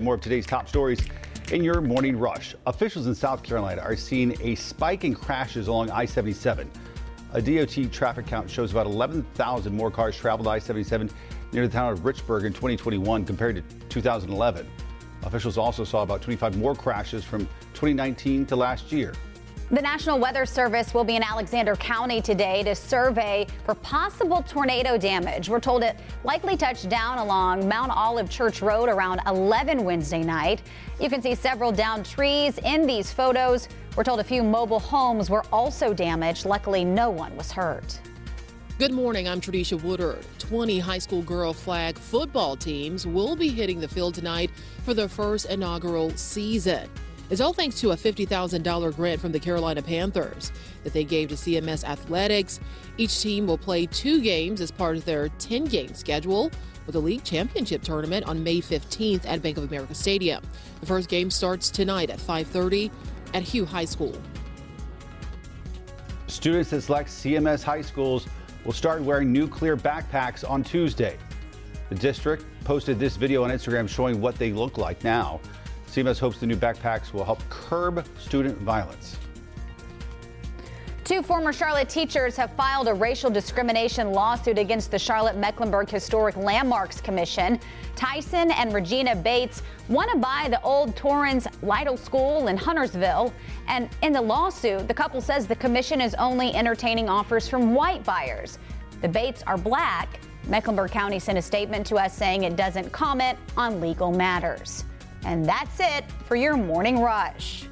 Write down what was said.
more of today's top stories in your morning rush. Officials in South Carolina are seeing a spike in crashes along I 77. A DOT traffic count shows about 11,000 more cars traveled I 77 near the town of Richburg in 2021 compared to 2011. Officials also saw about 25 more crashes from 2019 to last year. The National Weather Service will be in Alexander County today to survey for possible tornado damage. We're told it likely touched down along Mount Olive Church Road around 11 Wednesday night. You can see several downed trees in these photos. We're told a few mobile homes were also damaged. Luckily, no one was hurt. Good morning. I'm Tradisha Woodard. 20 high school girl flag football teams will be hitting the field tonight for their first inaugural season. It's all thanks to a $50,000 grant from the Carolina Panthers that they gave to CMS Athletics. Each team will play two games as part of their 10 game schedule with the league championship tournament on May 15th at Bank of America Stadium. The first game starts tonight at 5:30 at Hugh High School. Students that select CMS high schools will start wearing new clear backpacks on Tuesday. The district posted this video on Instagram showing what they look like now. CMS hopes the new backpacks will help curb student violence. Two former Charlotte teachers have filed a racial discrimination lawsuit against the Charlotte Mecklenburg Historic Landmarks Commission. Tyson and Regina Bates want to buy the old Torrence Lytle School in Huntersville. And in the lawsuit, the couple says the commission is only entertaining offers from white buyers. The Bates are black. Mecklenburg County sent a statement to us saying it doesn't comment on legal matters. And that's it for your morning rush.